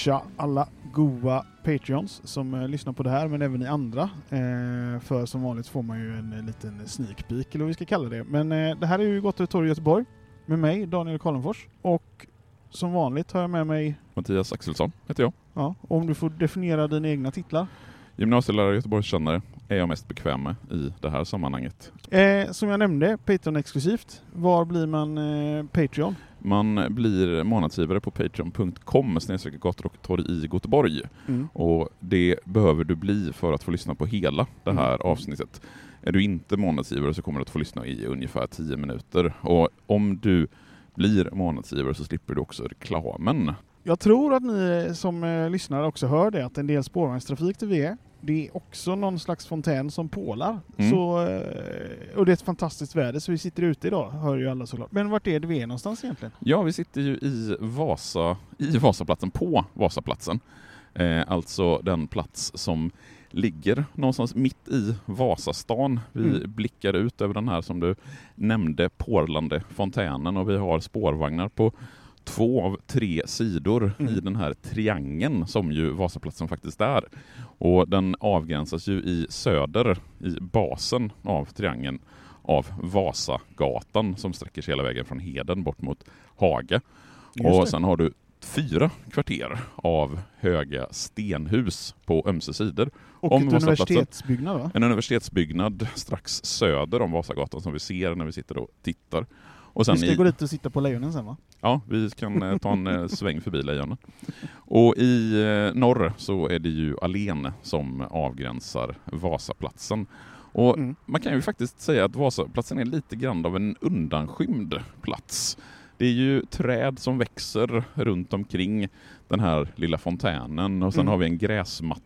Tja alla goa Patreons som eh, lyssnar på det här, men även ni andra. Eh, för som vanligt får man ju en eh, liten sneak peek, eller vad vi ska kalla det. Men eh, det här är ju Gott torg i Göteborg, med mig, Daniel Karlenfors. Och som vanligt har jag med mig, Mattias Axelsson heter jag. ja, om du får definiera dina egna titlar. Gymnasielärare Göteborgskännare är jag mest bekväm med i det här sammanhanget. Eh, som jag nämnde, Patreon-exklusivt. Var blir man eh, Patreon? Man blir månadsgivare på patreon.com gator och torg i Göteborg. Mm. Och det behöver du bli för att få lyssna på hela det här Mm. avsnittet. Är du inte månadsgivare så kommer du att få lyssna i ungefär 10 minuter. Och om du blir månadsgivare så slipper du också reklamen. Jag tror att ni som eh, lyssnar också hör det, att en del spårvagnstrafik till är. Det är också någon slags fontän som pålar. Mm. Så, eh, och det är ett fantastiskt väder, så vi sitter ute idag, hör ju alla såklart. Men vart är det vi är någonstans egentligen? Ja, vi sitter ju i Vasa, i Vasaplatsen, på Vasaplatsen. Eh, alltså den plats som ligger någonstans mitt i Vasastan. Vi Mm. blickar ut över den här som du nämnde, porlande fontänen och vi har spårvagnar på två av tre sidor Mm. i den här triangeln som ju Vasaplatsen faktiskt är. Och den avgränsas ju i söder, i basen av triangeln, av Vasagatan som sträcker sig hela vägen från Heden bort mot Haga. och sen har du fyra kvarter av höga stenhus på ömse sidor. och om ett universitetsbyggnad va? En universitetsbyggnad strax söder om Vasagatan som vi ser när vi sitter och tittar. Och sen Vi ska i, gå dit och sitta på lejonen sen va? Ja, vi kan eh, ta en eh, sväng förbi lejonen. Och i eh, norr så är det ju Allén som avgränsar Vasaplatsen. Och Mm. man kan ju faktiskt säga att Vasaplatsen är lite grann av en undanskymd plats. Det är ju träd som växer runt omkring den här lilla fontänen och sen Mm. har vi en gräsmatta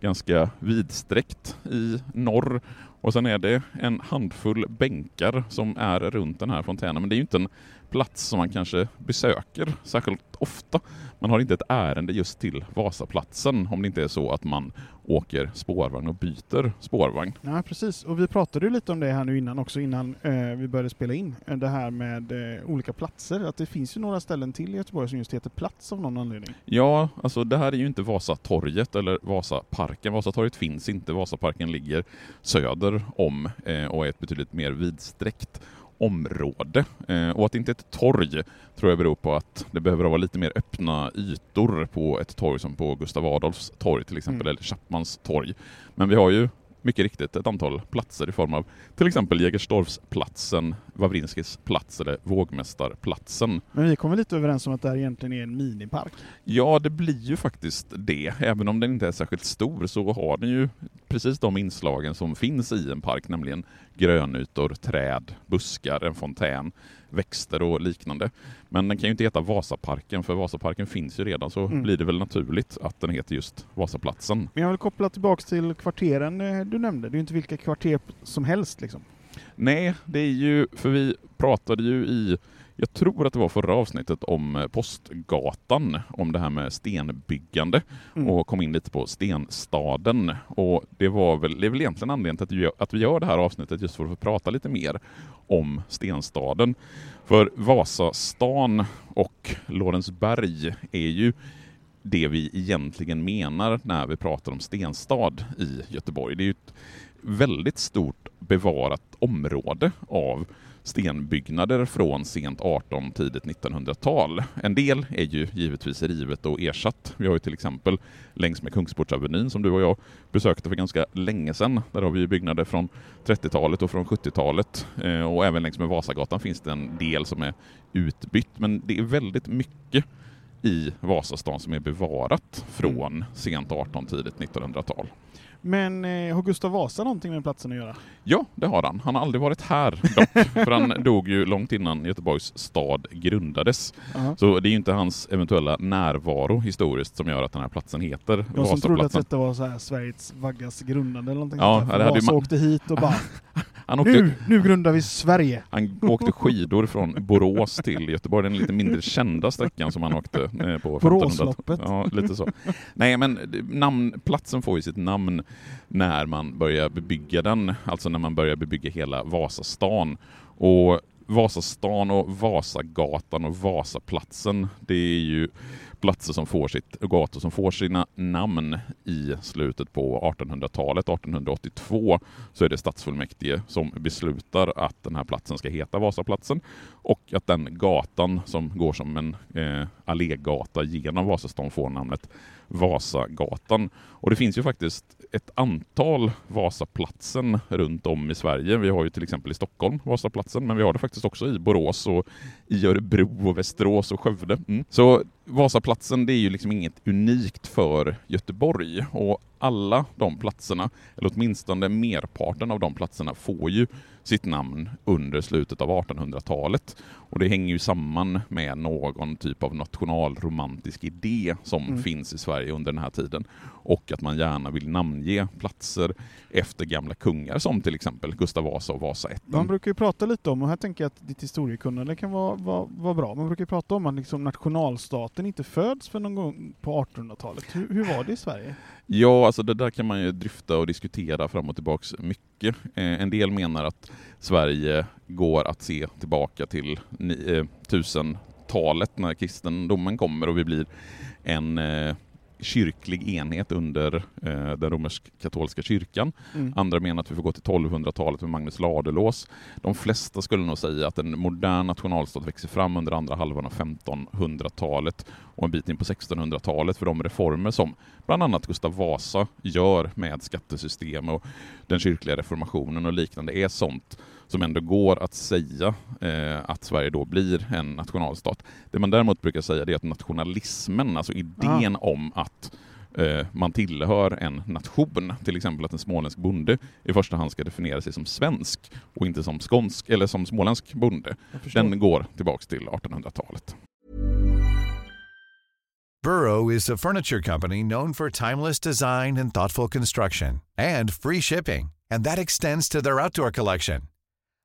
ganska vidsträckt i norr och sen är det en handfull bänkar som är runt den här fontänen. Men det är ju inte en plats som man kanske besöker särskilt ofta. Man har inte ett ärende just till Vasaplatsen om det inte är så att man åker spårvagn och byter spårvagn. Ja, precis. Och vi pratade ju lite om det här nu innan också, innan eh, vi började spela in. Eh, Det här med eh, olika platser. Att det finns ju några ställen till i Göteborg som just heter Plats av någon anledning. Ja, alltså det här är ju inte Vasatorget eller Vasaparken. Vasatorget finns inte. Vasaparken ligger söder om eh, och är ett betydligt mer vidsträckt område. Eh, och att det inte är ett torg tror jag beror på att det behöver vara lite mer öppna ytor på ett torg som på Gustav Adolfs torg till exempel, Mm. eller Chapmans torg. Men vi har ju mycket riktigt ett antal platser i form av till exempel Jägersdorfsplatsen, Wawrinskis plats eller Vågmästarplatsen. Men vi kommer lite överens om att det här egentligen är en minipark. Ja, det blir ju faktiskt det. Även om den inte är särskilt stor så har den ju precis de inslagen som finns i en park, nämligen grönytor, träd, buskar, en fontän, växter och liknande. Men den kan ju inte heta Vasaparken, för Vasaparken finns ju redan, så Mm. blir det väl naturligt att den heter just Vasaplatsen. Men jag vill koppla tillbaks till kvarteren eh, du nämnde. Det är ju inte vilka kvarter som helst liksom. Nej, det är ju, för vi pratade ju i, jag tror att det var förra avsnittet om eh, Postgatan, om det här med stenbyggande Mm. och kom in lite på stenstaden. Och det var väl, det är väl egentligen anledningen till att vi, gör, att vi gör det här avsnittet just för att prata lite mer om stenstaden. För Vasastan och Lorensberg är ju det vi egentligen menar när vi pratar om stenstad i Göteborg. Det är ju ett väldigt stort bevarat område av stenbyggnader från sent 18 tidigt 1900-tal. En del är ju givetvis rivet och ersatt. Vi har ju till exempel längs med Kungsportsavenyn som du och jag besökte för ganska länge sedan. Där har vi byggnader från 30-talet och från 70-talet eh, och även längs med Vasagatan finns det en del som är utbytt. Men det är väldigt mycket i Vasastan som är bevarat från sent 18 tidigt 1900-tal. Men eh, har Gustav Vasa någonting med platsen att göra? Ja, det har han. Han har aldrig varit här dock, för han dog ju långt innan Göteborgs stad grundades. Uh-huh. Så det är ju inte hans eventuella närvaro historiskt som gör att den här platsen heter Jag som trodde att Vasaplatsen. detta var så här Sveriges vaggas grundande eller någonting Ja, sånt där. hade Vasa man- åkte hit och bara Han åkte, nu, nu grundar vi Sverige! han åkte skidor från Borås till Göteborg, den lite mindre kända sträckan som han åkte eh, på 1500 Boråsloppet. Ja, lite så. Nej, men namn, platsen får ju sitt namn när man börjar bebygga den, alltså när man börjar bebygga hela Vasastan. Och Vasastan och Vasagatan och Vasaplatsen, det är ju platser som får sitt, gator som får sina namn i slutet på 1800-talet. 1882 så är det stadsfullmäktige som beslutar att den här platsen ska heta Vasaplatsen och att den gatan som går som en eh, allégata genom Vasastan får namnet Vasagatan. Och det finns ju faktiskt ett antal Vasaplatsen runt om i Sverige. Vi har ju till exempel i Stockholm Vasaplatsen, men vi har det faktiskt också i Borås och i Örebro och Västerås och Skövde. Mm. Så Vasaplatsen det är ju liksom inget unikt för Göteborg och alla de platserna, eller åtminstone merparten av de platserna, får ju sitt namn under slutet av 1800-talet. Och det hänger ju samman med någon typ av nationalromantisk idé som Mm. finns i Sverige under den här tiden. Och att man gärna vill namnge platser efter gamla kungar som till exempel Gustav Vasa och Vasaätten. Man brukar ju prata lite om, och här tänker jag att ditt historiekunnande kan vara, vara, vara bra, man brukar prata om att liksom staten inte föds för någon gång på 1800-talet. Hur, hur var det i Sverige? Ja, alltså det där kan man ju dryfta och diskutera fram och tillbaks mycket. Eh, en del menar att Sverige går att se tillbaka till ni, eh, när kristendomen kommer och vi blir en eh, kyrklig enhet under eh, den romersk-katolska kyrkan. Mm. Andra menar att vi får gå till 1200-talet med Magnus Ladulås. De flesta skulle nog säga att en modern nationalstat växer fram under andra halvan av 1500-talet och en bit in på 1600-talet för de reformer som bland annat Gustav Vasa gör med skattesystem och den kyrkliga reformationen och liknande är sånt som ändå går att säga eh, att Sverige då blir en nationalstat. Det man däremot brukar säga det är att nationalismen, alltså idén om att eh, man tillhör en nation, till exempel att en småländsk bonde i första hand ska definiera sig som svensk och inte som skånsk eller som småländsk bonde. Den går tillbaks till 1800-talet. Burrow is a furniture company known for timeless design and thoughtful construction and free shipping, and that extends to their outdoor collection.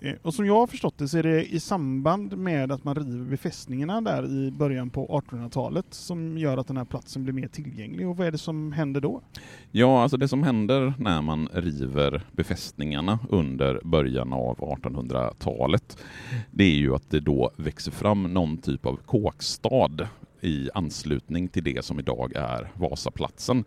Eh, och som jag har förstått det så är det i samband med att man river befästningarna där i början på 1800-talet som gör att den här platsen blir mer tillgänglig. Och vad är det som händer då? Ja, alltså det som händer när man river befästningarna under början av 1800-talet, det är ju att det då växer fram någon typ av kåkstad i anslutning till det som idag är Vasaplatsen.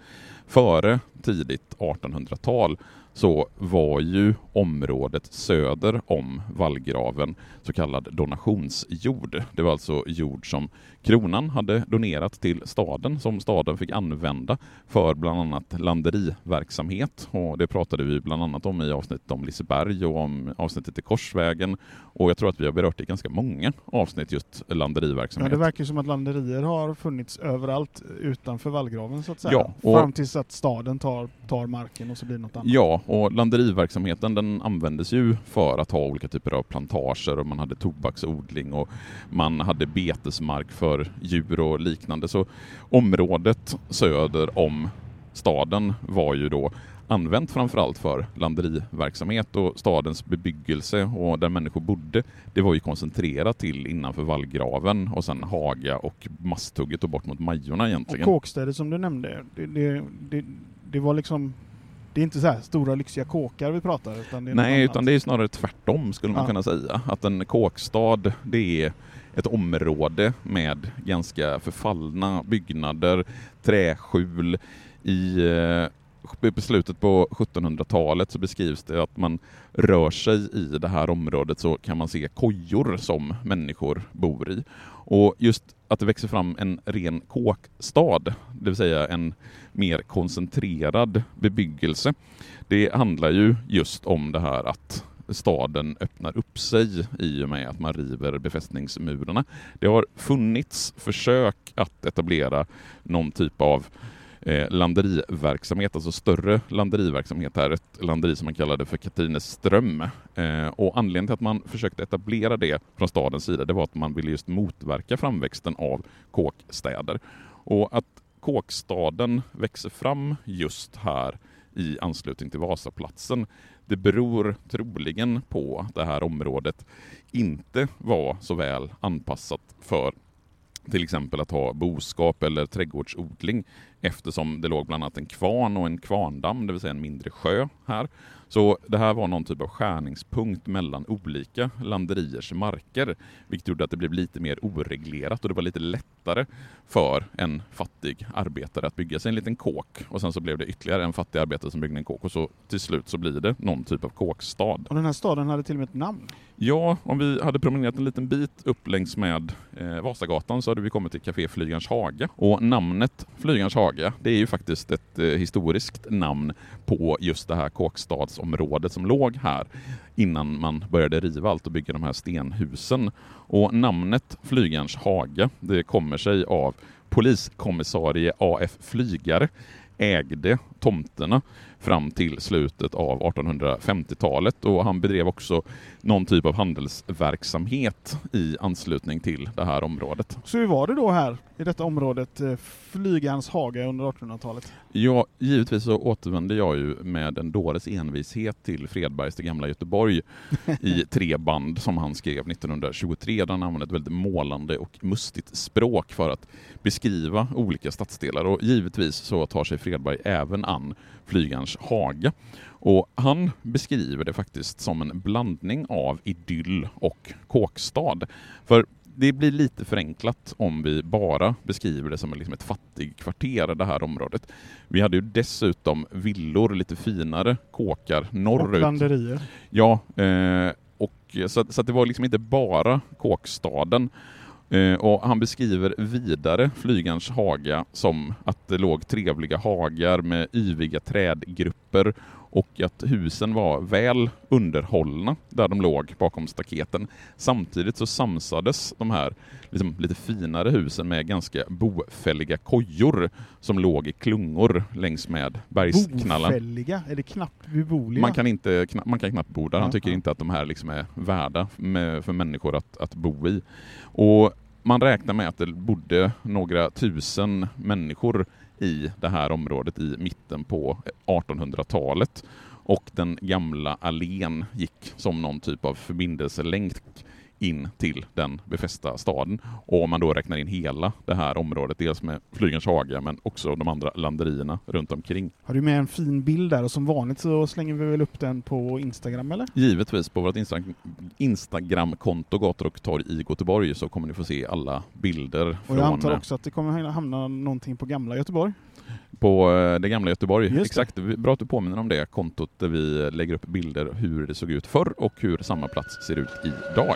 Före tidigt 1800-tal så var ju området söder om vallgraven så kallad donationsjord. Det var alltså jord som kronan hade donerat till staden som staden fick använda för bland annat landeriverksamhet. Och det pratade vi bland annat om i avsnittet om Liseberg och om avsnittet i Korsvägen. Och jag tror att vi har berört det i ganska många avsnitt just landeriverksamhet. Ja, det verkar som att landerier har funnits överallt utanför vallgraven så att säga. Ja, och- Fram tills att staden tar, tar marken och så blir det något annat. Ja, och landeriverksamheten den användes ju för att ha olika typer av plantager och man hade tobaksodling och man hade betesmark för djur och liknande. Så området söder om staden var ju då använt framförallt för landeriverksamhet och stadens bebyggelse och där människor bodde, det var ju koncentrerat till innanför vallgraven och sen Haga och Masthugget och bort mot Majorna Och egentligen. kåkstäder som du nämnde, det, det, det, det var liksom det är inte så här stora lyxiga kåkar vi pratar utan Nej, utan det är snarare tvärtom skulle man Ja. kunna säga. Att en kåkstad, det är ett område med ganska förfallna byggnader, träskjul. I eh, slutet på 1700-talet så beskrivs det att man rör sig i det här området så kan man se kojor som människor bor i. Och just att det växer fram en ren kåkstad, det vill säga en mer koncentrerad bebyggelse, det handlar ju just om det här att staden öppnar upp sig i och med att man river befästningsmurarna. Det har funnits försök att etablera någon typ av eh, landeriverksamhet, alltså större landeriverksamhet här, ett landeri som man kallade för Katrineström. Eh, och anledningen till att man försökte etablera det från stadens sida, det var att man ville just motverka framväxten av kåkstäder. Och att kåkstaden växer fram just här i anslutning till Vasaplatsen, det beror troligen på att det här området inte var så väl anpassat för till exempel att ha boskap eller trädgårdsodling eftersom det låg bland annat en kvarn och en kvarndamm, det vill säga en mindre sjö här. Så det här var någon typ av skärningspunkt mellan olika landeriers marker, vilket gjorde att det blev lite mer oreglerat och det var lite lättare för en fattig arbetare att bygga sig en liten kåk och sen så blev det ytterligare en fattig arbetare som byggde en kåk och så till slut så blir det någon typ av kåkstad. Och den här staden hade till och med ett namn. Ja, om vi hade promenerat en liten bit upp längs med eh, Vasagatan så hade vi kommit till Café Flygarns Haga. Och namnet Flygarns Haga, det är ju faktiskt ett eh, historiskt namn på just det här kåkstadsområdet som låg här innan man började riva allt och bygga de här stenhusen. Och namnet Flygarns Haga, det kommer sig av poliskommissarie A.F. Flygare ägde tomterna fram till slutet av 1850-talet och han bedrev också någon typ av handelsverksamhet i anslutning till det här området. Så hur var det då här i detta området, eh, Flygans Haga under 1800-talet? Ja, givetvis så återvände jag ju med en dåres envishet till Fredbergs Det gamla Göteborg i tre band som han skrev 1923 där han använde ett väldigt målande och mustigt språk för att beskriva olika stadsdelar och givetvis så tar sig Fredberg även an Flygarns Haga. Och han beskriver det faktiskt som en blandning av idyll och kåkstad. För det blir lite förenklat om vi bara beskriver det som liksom ett fattigkvarter, det här området. Vi hade ju dessutom villor, lite finare kåkar Och norrut. landerier. Ja, eh, och så, så det var liksom inte bara kåkstaden. Eh, och han beskriver vidare Flygarns haga som att det låg trevliga hagar med yviga trädgrupper och att husen var väl underhållna där de låg bakom staketen. Samtidigt så samsades de här liksom, lite finare husen med ganska bofälliga kojor som låg i klungor längs med bergsknallen. Bofälliga, är det knappt beboeliga? Man kan, inte, man kan knappt bo där. Han tycker inte att de här liksom är värda med, för människor att, att bo i. Och man räknar med att det bodde några tusen människor i det här området i mitten på 1800-talet. Och den gamla allén gick som någon typ av förbindelselänk in till den befästa staden. Och om man då räknar in hela det här området, dels med Flygarns Haga men också de andra landerierna runt omkring. Har du med en fin bild där och som vanligt så slänger vi väl upp den på Instagram eller? Givetvis på vårt Insta- Instagramkonto Gator och torg i Göteborg så kommer ni få se alla bilder Och jag antar från... också att det kommer hamna någonting på gamla Göteborg. På eh, det gamla Göteborg. Exakt, bra att du påminner om det kontot där vi lägger upp bilder hur det såg ut förr och hur samma plats ser ut idag.